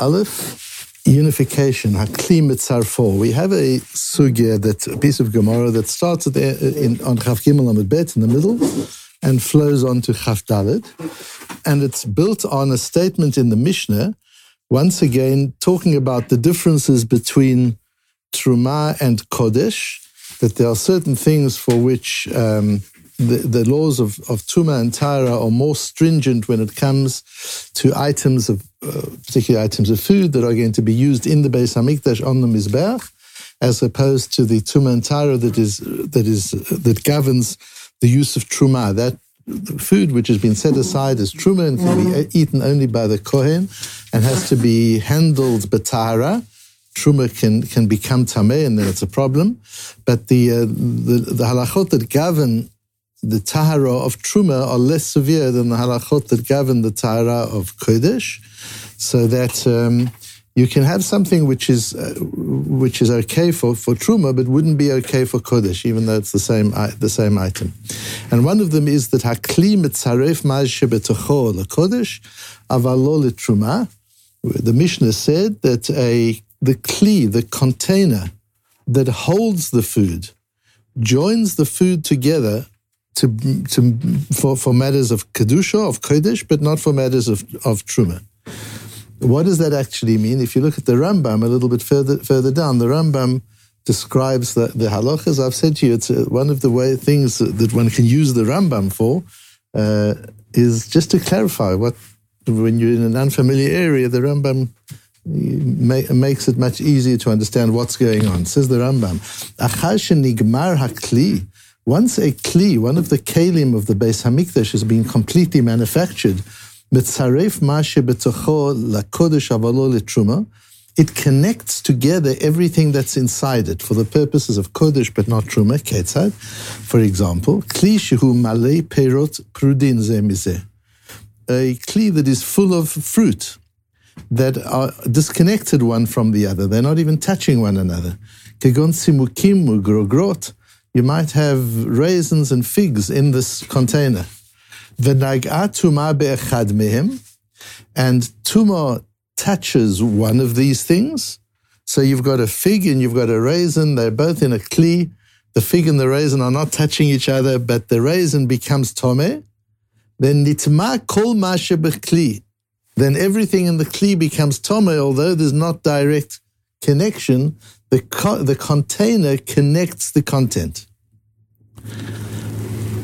Aleph, unification, Hakli Mitzarfo. We have a sugya, that a piece of Gemara that starts at in, on Chav Gimel Bet in the middle and flows on to Chavdalad. And it's built on a statement in the Mishnah, once again talking about the differences between Truma and Kodesh, that there are certain things for which um, the, the laws of, of Tuma and Tara are more stringent when it comes to items of, uh, particularly items of food that are going to be used in the Beis Hamikdash on the Mizbeach, as opposed to the Tuma and Tara that is that is that governs the use of Truma. That food which has been set aside as Truma and can be eaten only by the Kohen and has to be handled Batara truma can can become tameh, and then it's a problem. But the uh, the, the halachot that govern the tahara of truma are less severe than the halachot that govern the tahara of kodesh, so that um, you can have something which is uh, which is okay for, for truma, but wouldn't be okay for kodesh, even though it's the same the same item. And one of them is that hakli mitzaref ma'ashe betocho kodesh avalo truma. The Mishnah said that a the kli, the container that holds the food, joins the food together to, to, for, for matters of Kedusha, of Kodesh, but not for matters of, of Truma. What does that actually mean? If you look at the Rambam a little bit further, further down, the Rambam describes the, the halachas. I've said to you, it's uh, one of the way things that one can use the Rambam for uh, is just to clarify what, when you're in an unfamiliar area, the Rambam makes it much easier to understand what's going on. Says the Rambam, nigmar hakli. Once a kli, one of the keilim of the Beis Hamikdash, has been completely manufactured, it connects together everything that's inside it for the purposes of kodesh, but not truma. Ketzad, for example, kli shehu perot prudin ze A kli that is full of fruit that are disconnected one from the other. They're not even touching one another. Kegon simukim. You might have raisins and figs in this container. V'nag'a tuma be'echad mehem. And tuma touches one of these things. So you've got a fig and you've got a raisin. They're both in a kli. The fig and the raisin are not touching each other, but the raisin becomes tome. Then nitma kol b'kli then everything in the Kli becomes Tome, although there's not direct connection, the, co- the container connects the content.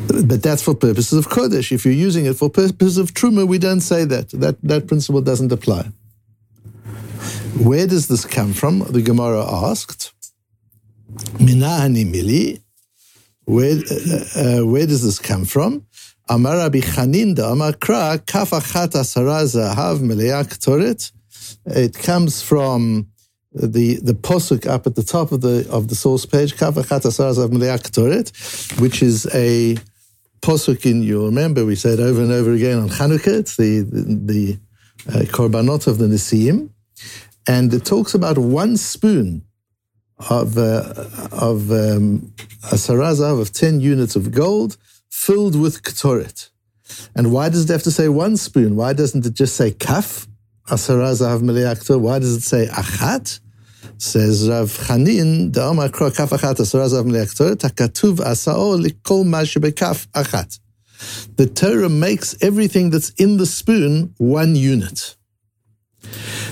But that's for purposes of Kodesh. If you're using it for purposes of Truma, we don't say that. That, that principle doesn't apply. Where does this come from? The Gemara asked. Minahani mili. Where, uh, uh, where does this come from? Amar Rabbi Chaninda, Amar Kra, Kaf Zahav Toret. It comes from the the posuk up at the top of the of the source page, which is a posuk in. You remember we said over and over again on Chanukah. It's the the, the uh, korbanot of the Nesiim, and it talks about one spoon of uh, of um, of ten units of gold filled with ketoret. And why does it have to say one spoon? Why doesn't it just say kaf? Why does it say achat? Says Rav Chanin, da'amar kro kaf achat asara zahav takatuv asao likol ma kaf achat. The Torah makes everything that's in the spoon one unit.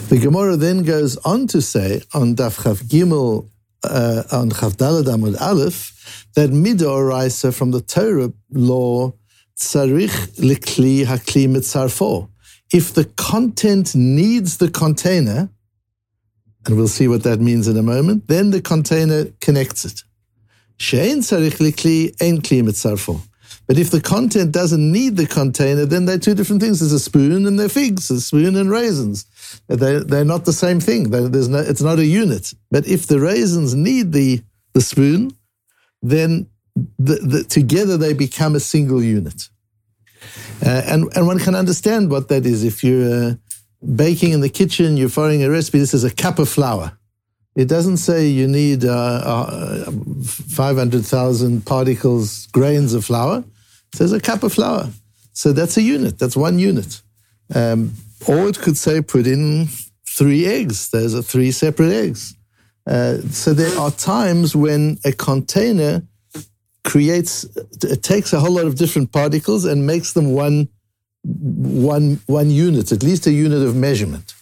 The Gemara then goes on to say on Daf Chav Gimel, uh, on Chav Dalad Amud Aleph, that midoraisa from the Torah law, tzarich likli hakli mitzarfo. If the content needs the container, and we'll see what that means in a moment, then the container connects it. But if the content doesn't need the container, then they're two different things. There's a spoon and they're figs, a spoon and raisins. They're, they're not the same thing. There's no, it's not a unit. But if the raisins need the, the spoon, then the, the, together they become a single unit. Uh, and, and one can understand what that is. If you're uh, baking in the kitchen, you're following a recipe, this is a cup of flour. It doesn't say you need uh, uh 500,000 particles, grains of flour. It says a cup of flour. So that's a unit, that's one unit. Um, or it could say put in three eggs. Those are three separate eggs. Uh, so there are times when a container creates, it takes a whole lot of different particles and makes them one, one, one unit, at least a unit of measurement.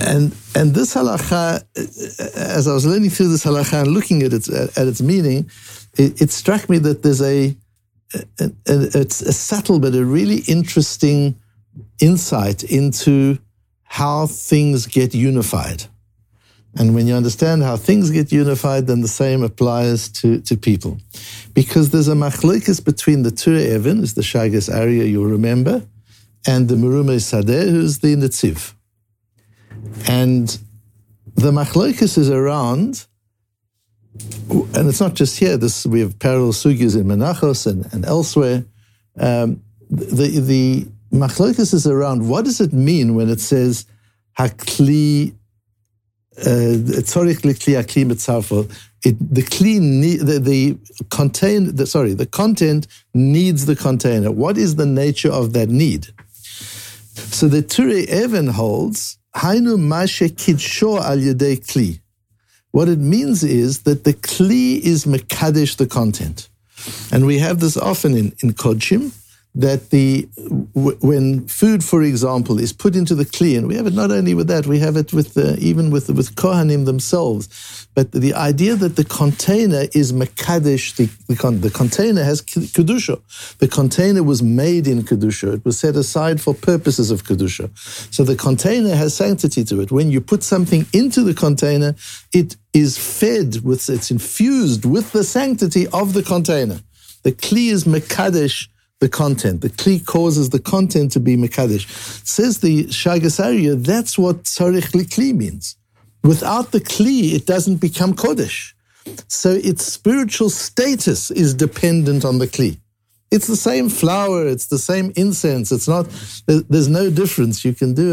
And and this halacha, uh, as I was learning through this halacha and looking at its at its meaning, it, it struck me that there's a, a, a, a subtle but a really interesting insight into how things get unified. And when you understand how things get unified, then the same applies to, to people. Because there's a machlokes between the Turei Even, is the Shagas Aryeh you'll remember, and the Meromei Sadeh, who's the Netziv. And the machlokes is around, and it's not just here. This we have parallel sugyas in Menachos and, and elsewhere. Um, the the machlokes is around what does it mean when it says hakli Uh, likli akli mitzarfo. The clean the the contain the sorry the content needs the container. What is the nature of that need? So the Turei Even holds Hainu mashe kidsho al yedei kli. What it means is that the kli is mekadesh the content. And we have this often in, in kodshim, that the when food, for example, is put into the kli, and we have it not only with that, we have it with the, even with with kohanim themselves. But the idea that the container is mekadesh, the, the, con, the container has kedusha. The container was made in kedusha. It was set aside for purposes of kedusha. So the container has sanctity to it. When you put something into the container, it is fed with, it's infused with the sanctity of the container. The kli is mekadesh the content. The kli causes the content to be mekadesh. Says the Shagas Aryeh, that's what tzarich kli means. Without the kli, it doesn't become kodesh. So its spiritual status is dependent on the kli. It's the same flower, it's the same incense. It's not. There's no difference. You can do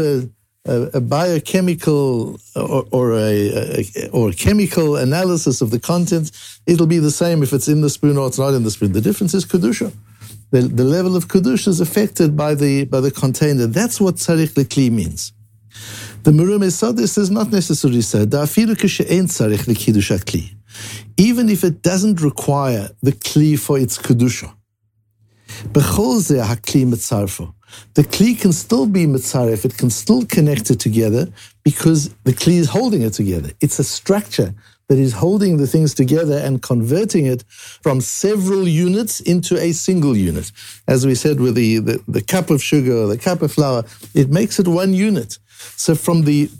a, a, a biochemical or, or a, a, or a chemical analysis of the contents. It'll be the same if it's in the spoon or it's not in the spoon. The difference is kedusha the, the level of Kiddush is affected by the, by the container. That's what Tzarich Lekli means. The Murum Esadis is not necessarily said, even if it doesn't require the Kli for its Kedusha. The Kli can still be Mitzaref, it can still connect it together because the Kli is holding it together. It's a structure that is holding the things together and converting it from several units into a single unit. As we said with the, the, the cup of sugar or the cup of flour, it makes it one unit. So from the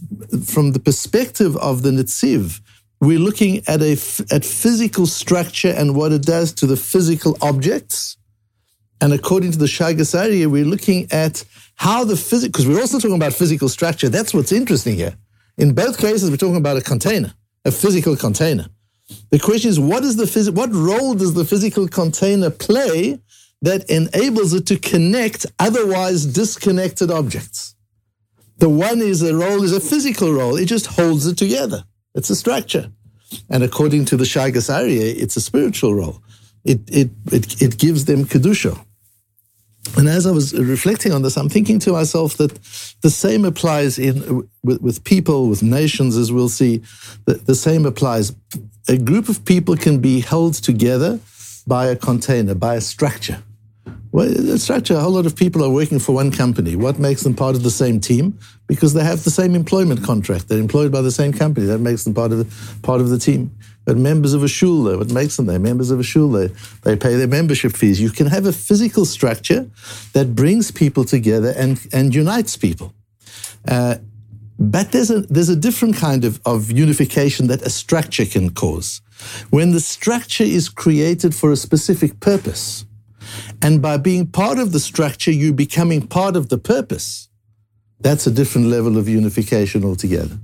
from the perspective of the Netziv, we're looking at a at physical structure and what it does to the physical objects. And according to the Shagas Aryeh, we're looking at how the physical, because we're also talking about physical structure. That's what's interesting here. In both cases, we're talking about a container a physical container. The question is, what is the phys- what role does the physical container play that enables it to connect otherwise disconnected objects? The one is a role is a physical role. It just holds it together. It's a structure. And according to the Arya, it's a spiritual role. It, it, it, it gives them Kedusha. And as I was reflecting on this, I'm thinking to myself that the same applies in with, with people, with nations, as we'll see. The, the same applies. A group of people can be held together by a container, by a structure. Well, a structure, a whole lot of people are working for one company. What makes them part of the same team? Because they have the same employment contract. They're employed by the same company. That makes them part of the, part of the team. But members of a shul, though, what makes them there? Members of a shul, they, they pay their membership fees. You can have a physical structure that brings people together and, and unites people. Uh, but there's a, there's a different kind of, of unification that a structure can cause. When the structure is created for a specific purpose, and by being part of the structure, you're becoming part of the purpose, that's a different level of unification altogether.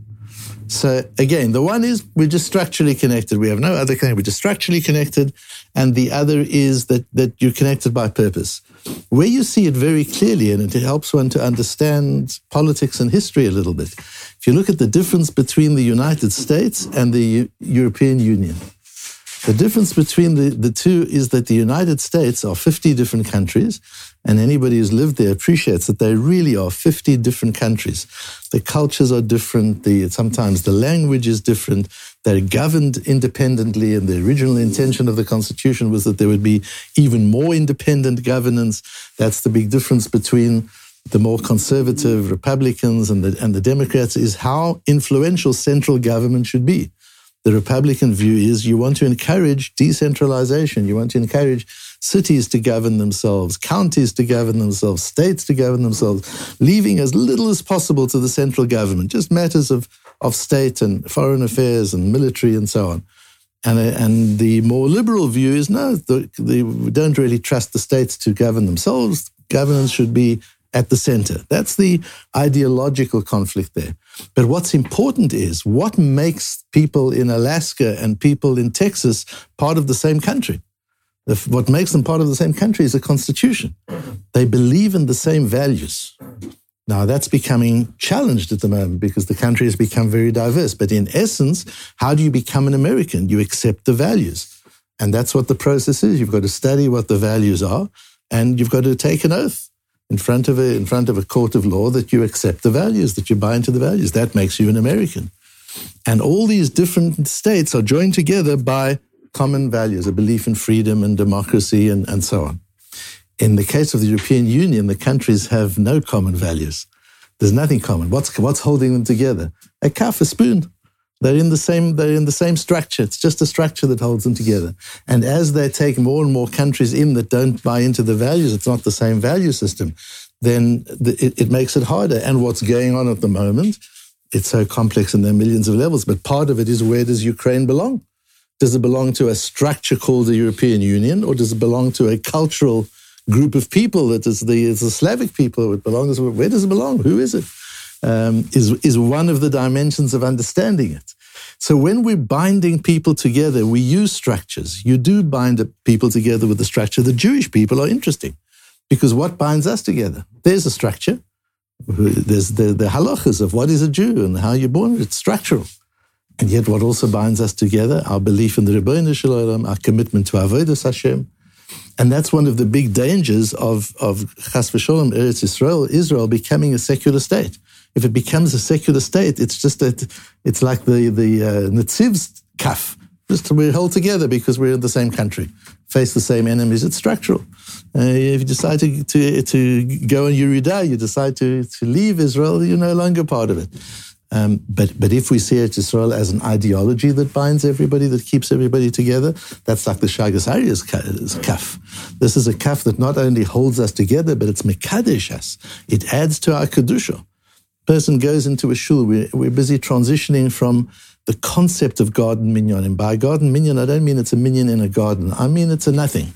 So again, the one is we're just structurally connected. We have no other connection. We're just structurally connected. And the other is that, that you're connected by purpose. Where you see it very clearly, and it helps one to understand politics and history a little bit. If you look at the difference between the United States and the U- European Union, the difference between the, the two is that the United States are 50 different countries, And anybody who's lived there appreciates that they really are 50 different countries. The cultures are different. The, sometimes the language is different. They're governed independently. And the original intention of the constitution was that there would be even more independent governance. That's the big difference between the more conservative Republicans and the, and the Democrats is how influential central government should be. The Republican view is you want to encourage decentralization. You want to encourage cities to govern themselves, counties to govern themselves, states to govern themselves, leaving as little as possible to the central government, just matters of, of state and foreign affairs and military and so on. And, and the more liberal view is no, the, the, we don't really trust the states to govern themselves. Governance should be at the center. That's the ideological conflict there. But what's important is what makes people in Alaska and people in Texas part of the same country. What makes them part of the same country is a constitution. They believe in the same values. Now, that's becoming challenged at the moment because the country has become very diverse. But in essence, how do you become an American? You accept the values. And that's what the process is. You've got to study what the values are, and you've got to take an oath in front of a in front of a court of law that you accept the values, that you buy into the values. That makes you an American. And all these different states are joined together by common values, a belief in freedom and democracy and, and so on. In the case of the European Union, the countries have no common values. There's nothing common. What's, what's holding them together? A cup, a spoon. They're in the same, they're in the same structure. It's just a structure that holds them together. And as they take more and more countries in that don't buy into the values, it's not the same value system, then the, it, it makes it harder. And what's going on at the moment, it's so complex and there are millions of levels, but part of it is where does Ukraine belong? Does it belong to a structure called the European Union, or does it belong to a cultural group of people that is the, is the Slavic people? It belongs. Where does it belong? Who is it? Um, is is one of the dimensions of understanding it. So when we're binding people together, we use structures. You do bind people together with the structure. The Jewish people are interesting because what binds us together? There's a structure. There's the, the halachas of what is a Jew and how you're born. It's structural. And yet, what also binds us together, our belief in the Ribbono Shel Olam, our commitment to Avodah Hashem. And that's one of the big dangers of, of Chas v'Sholem, Eretz Israel, Israel becoming a secular state. If it becomes a secular state, it's just that it's like the, the uh, Netziv's kaf. Just we're held together because we're in the same country, face the same enemies. It's structural. Uh, if you decide to, to, to go on Yeridah, you decide to, to leave Israel, you're no longer part of it. Um, but but if we see Eretz Israel as an ideology that binds everybody, that keeps everybody together, that's like the Shagas Aryeh's kaf. This is a kaf that not only holds us together, but it's mekadesh us. It adds to our kedusha. Person goes into a shul. We're, we're busy transitioning from the concept of garden minyan. And by garden minyan, I don't mean it's a minyan in a garden. I mean it's a nothing.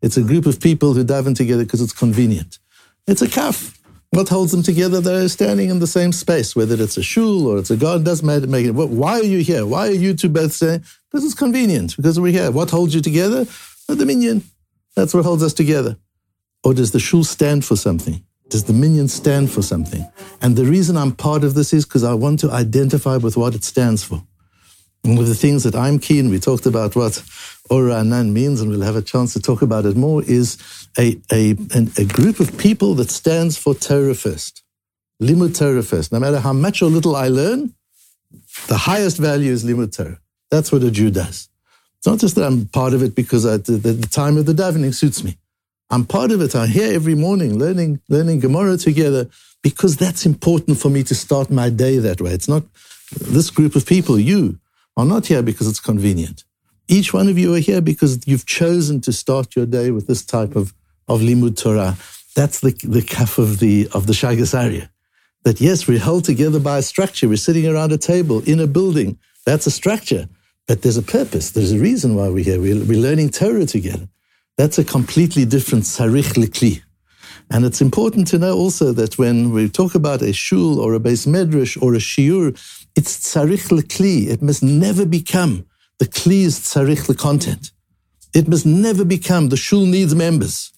It's a group of people who daven together because it's convenient. It's a kaf. What holds them together? They're standing in the same space, whether it's a shul or it's a garden, doesn't matter. Make it. Why are you here? Why are you two both saying? Because it's convenient, because we're here. What holds you together? The minyan. That's what holds us together. Or does the shul stand for something? Does the minyan stand for something? And the reason I'm part of this is because I want to identify with what it stands for. One of the things that I'm keen, we talked about what Or Ra'anan means, and we'll have a chance to talk about it more, is a, a, a group of people that stands for Torah first. Limud Torah first. No matter how much or little I learn, the highest value is Limud Torah. That's what a Jew does. It's not just that I'm part of it because I, the, the time of the davening suits me. I'm part of it. I'm here every morning learning, learning Gemara together because that's important for me to start my day that way. It's not this group of people, you are not here because it's convenient. Each one of you are here because you've chosen to start your day with this type of, of limud Torah. That's the, the kaf of the, of the Shagas Aryeh. That yes, we're held together by a structure. We're sitting around a table in a building. That's a structure. But there's a purpose. There's a reason why we're here. We're, we're learning Torah together. That's a completely different sarich likli. And it's important to know also that when we talk about a shul or a beis medrash or a shiur, it's sarich likli. It must never become the kli is tzarich the content. It must never become the shul needs members.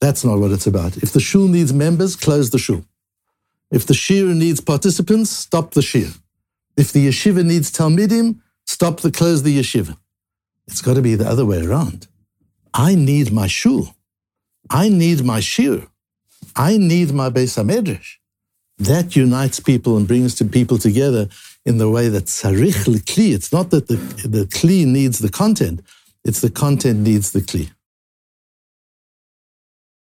That's not what it's about. If the shul needs members, close the shul. If the shiur needs participants, stop the shiur. If the yeshiva needs talmidim, stop the close the yeshiva. It's got to be the other way around. I need my shul. I need my shiur. I need my Beis HaMedrash. That unites people and brings to people together in the way that sarich kli. It's not that the, the kli needs the content, it's the content needs the kli.